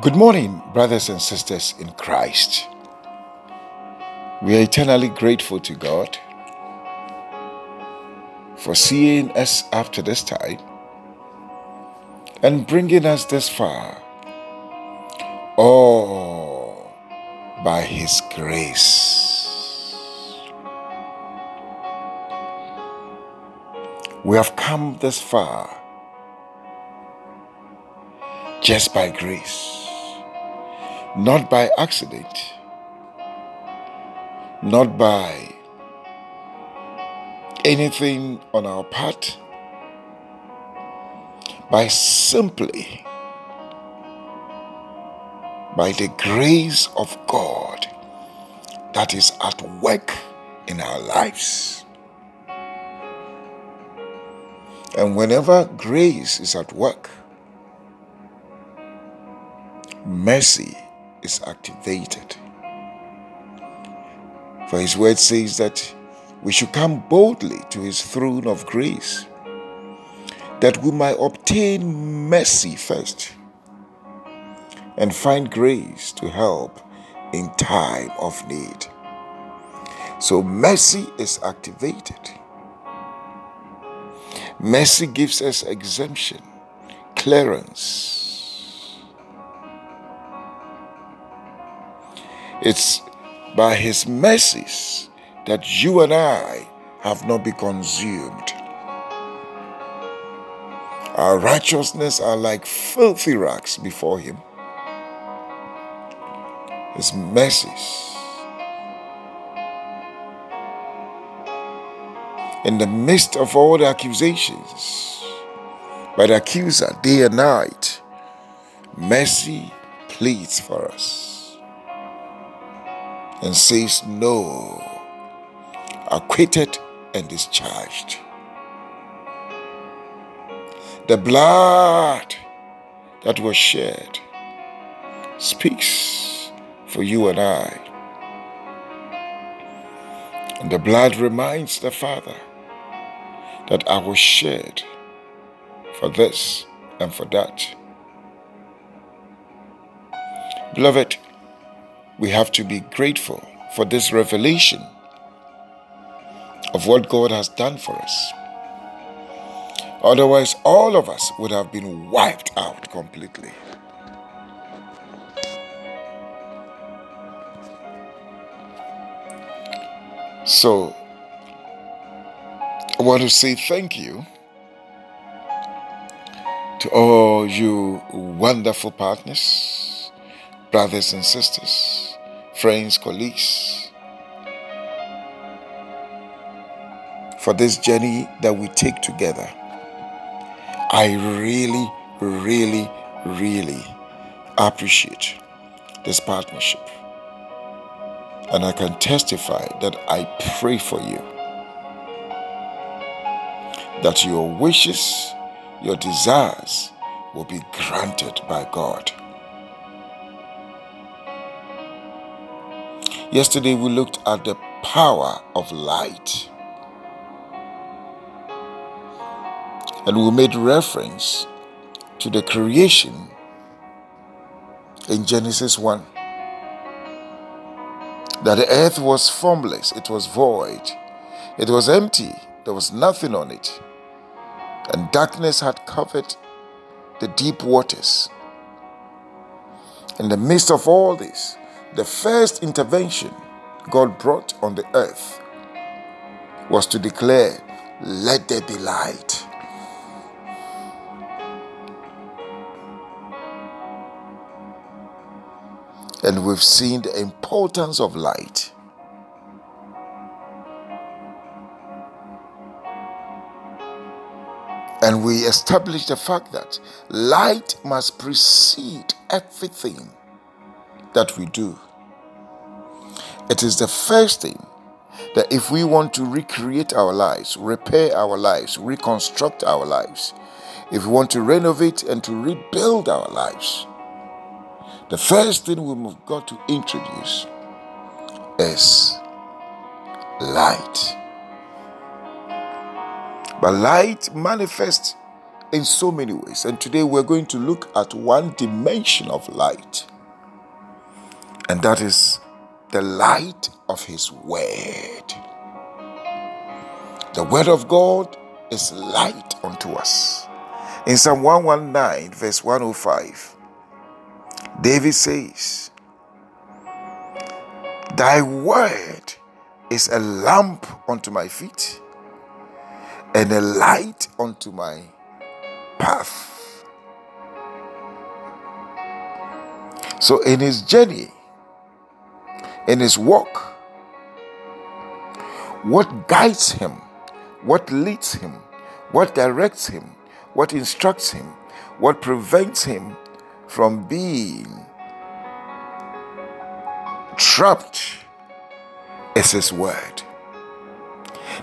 Good morning, brothers and sisters in Christ. We are eternally grateful to God for seeing us to this time and bringing us this far, all by His grace. We have come this far just by grace, not by accident, not by anything on our part, by simply by the grace of God that is at work in our lives. And whenever grace is at work, mercy is activated. For his word says that we should come boldly to his throne of grace, that we might obtain mercy first and find grace to help in time of need. So mercy is activated. Mercy gives us exemption, clearance It's by His mercies that you and I have not been consumed. Our righteousness are like filthy rags before Him. His mercies. In the midst of all the accusations by the accuser day and night, mercy pleads for us and says, No, acquitted and discharged. The blood that was shed speaks for you and I. And the blood reminds the Father that I was shed for this and for that. Beloved, we have to be grateful for this revelation of what God has done for us. Otherwise, all of us would have been wiped out completely. So, I want to say thank you to all you wonderful partners, brothers and sisters friends, colleagues, for this journey that we take together. I really, really, really appreciate this partnership. And I can testify that I pray for you that your wishes, your desires will be granted by God. Yesterday we looked at the power of light. And we made reference to the creation in Genesis 1 that the earth was formless, it was void, it was empty, there was nothing on it, and darkness had covered the deep waters. In the midst of all this, the first intervention God brought on the earth was to declare, Let there be light. And we've seen the importance of light. And we established the fact that light must precede everything that we do. It is the first thing that if we want to recreate our lives, repair our lives, reconstruct our lives, if we want to renovate and to rebuild our lives, the first thing we've got to introduce is light. But light manifests in so many ways. And today we're going to look at one dimension of light, and that is the light of His Word. The Word of God is light unto us. In Psalm 119, verse 105, David says, Thy word is a lamp unto my feet and a light unto my path. So, in his journey, in his walk, what guides him, what leads him, what directs him, what instructs him, what prevents him from being trapped is His Word.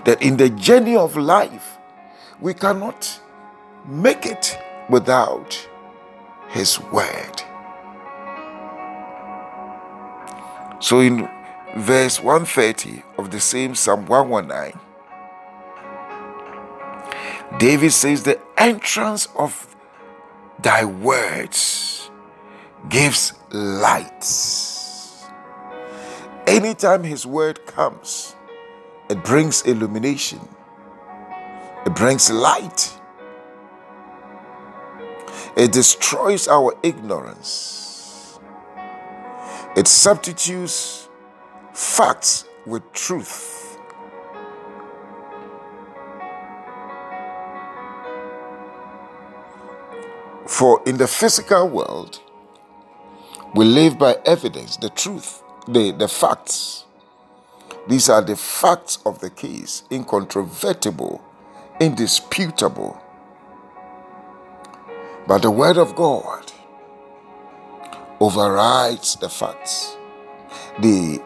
That in the journey of life, we cannot make it without His Word. So in verse 130 of the same Psalm 119, David says, The entrance of thy words gives light. Anytime his word comes, it brings illumination, it brings light, it destroys our ignorance, it substitutes facts with truth. For in the physical world, we live by evidence, the truth, the, the facts. These are the facts of the case, incontrovertible, indisputable. But the Word of God overrides the facts. The,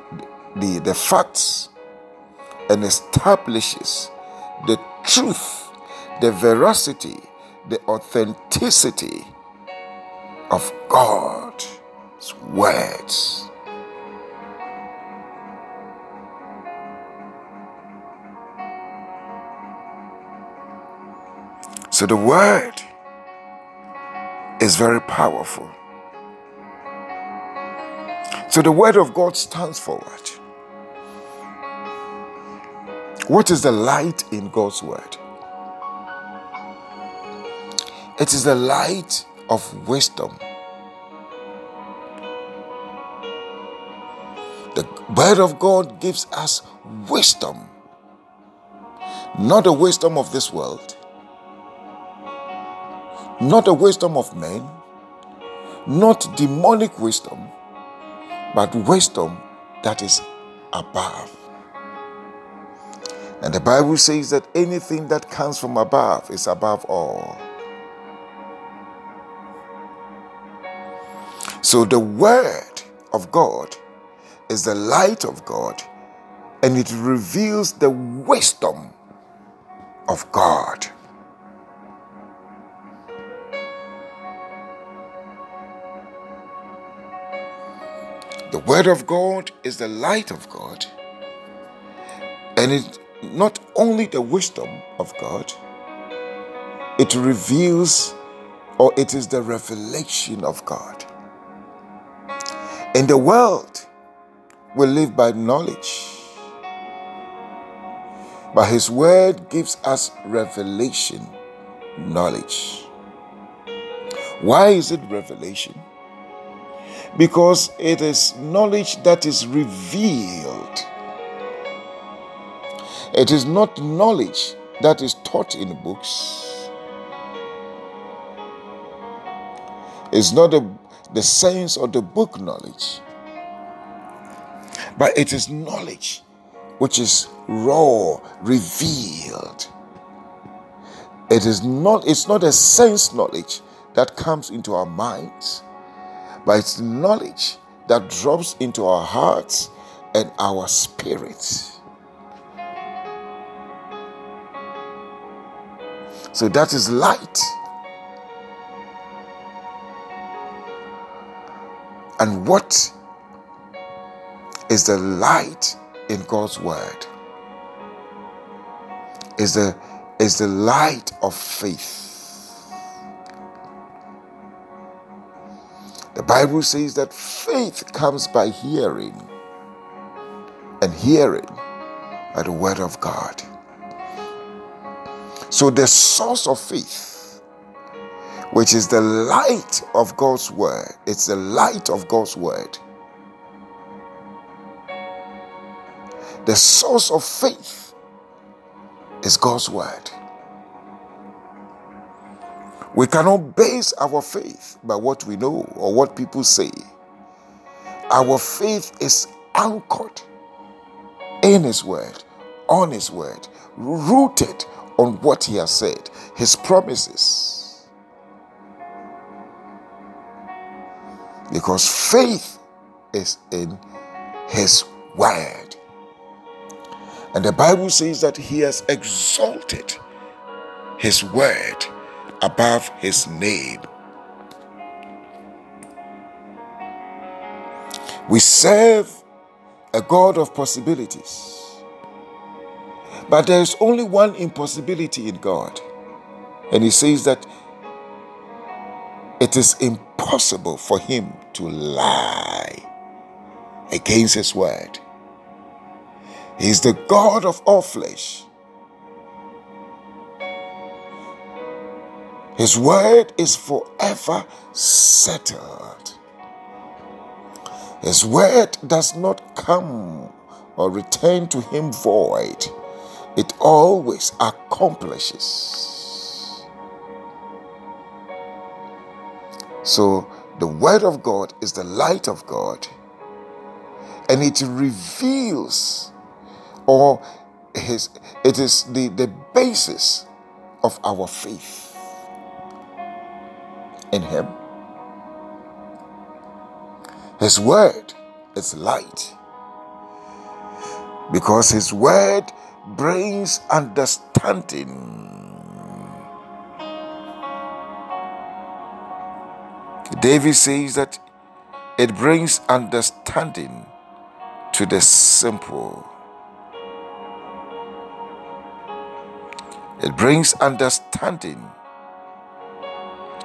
the, the facts and establishes the truth, the veracity, the authenticity of God's words. So the word is very powerful. So the word of God stands for what? What is the light in God's word? It is the light of wisdom. The word of God gives us wisdom, not the wisdom of this world not the wisdom of men, not demonic wisdom, but wisdom that is above. And the Bible says that anything that comes from above is above all. So the Word of God is the light of God and it reveals the wisdom of God. Word of God is the light of God, and it's not only the wisdom of God, it reveals or it is the revelation of God. In the world, we live by knowledge, but His Word gives us revelation, knowledge. Why is it revelation? Because it is knowledge that is revealed. It is not knowledge that is taught in books. It's not the, the sense of the book knowledge, but it is knowledge which is raw, revealed. It is not, it's not a sense knowledge that comes into our minds but it's knowledge that drops into our hearts and our spirits. So that is light. And what is the light in God's word? Is the is the light of faith. Bible says that faith comes by hearing, and hearing by the word of God. So, the source of faith, which is the light of God's word, it's the light of God's word. The source of faith is God's word. We cannot base our faith by what we know or what people say. Our faith is anchored in His Word, on His Word, rooted on what He has said, His promises. Because faith is in His Word. And the Bible says that He has exalted His Word above his name. We serve a God of possibilities. But there is only one impossibility in God. And he says that it is impossible for him to lie against his word. He is the God of all flesh. His word is forever settled. His word does not come or return to him void, it always accomplishes. So, the word of God is the light of God, and it reveals or his, it is the, the basis of our faith in Him. His word is light because His word brings understanding. David says that it brings understanding to the simple. It brings understanding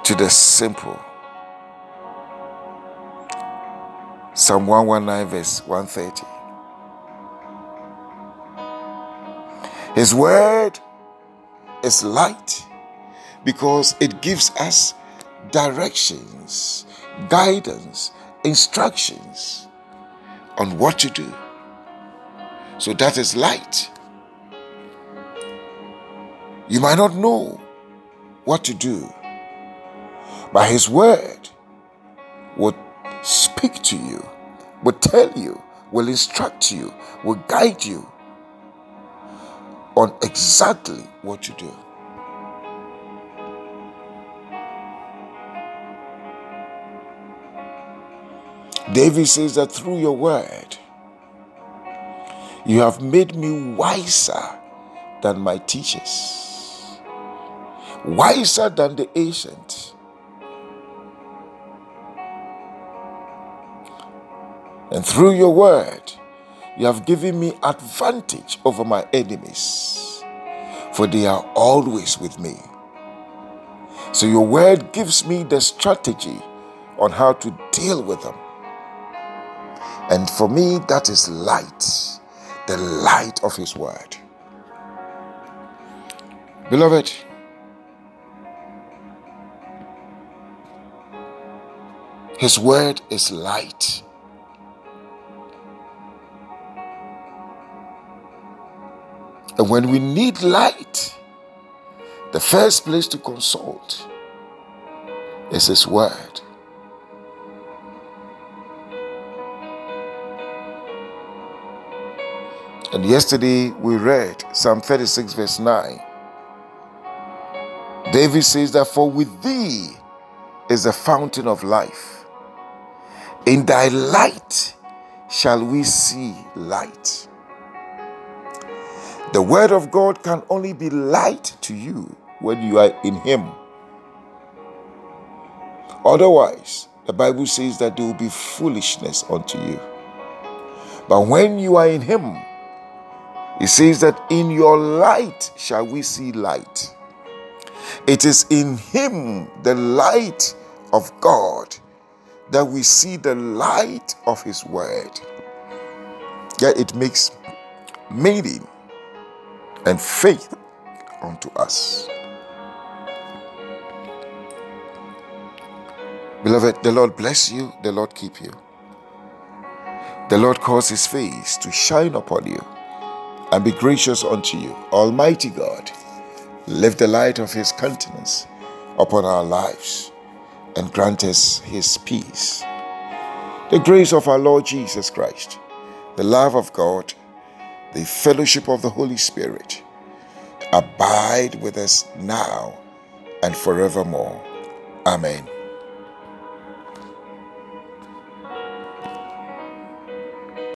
to the simple. Psalm 119, verse 130. His word is light because it gives us directions, guidance, instructions on what to do. So that is light. You might not know what to do, but His word will speak to you, will tell you, will instruct you, will guide you on exactly what to do. David says that through your word, you have made me wiser than my teachers, wiser than the ancient, And through your word, you have given me advantage over my enemies, for they are always with me. So your word gives me the strategy on how to deal with them. And for me, that is light, the light of His word. Beloved, His word is light. And when we need light, the first place to consult is His Word. And yesterday we read Psalm 36, verse 9. David says that, For with thee is the fountain of life. In thy light shall we see light. The Word of God can only be light to you when you are in Him. Otherwise, the Bible says that there will be foolishness unto you. But when you are in Him, it says that in your light shall we see light. It is in Him, the light of God, that we see the light of His Word. Yet it makes meaning and faith unto us. Beloved, the Lord bless you, the Lord keep you. The Lord cause his face to shine upon you and be gracious unto you. Almighty God, lift the light of his countenance upon our lives and grant us his peace. The grace of our Lord Jesus Christ, the love of God, the fellowship of the Holy Spirit abide with us now and forevermore. Amen.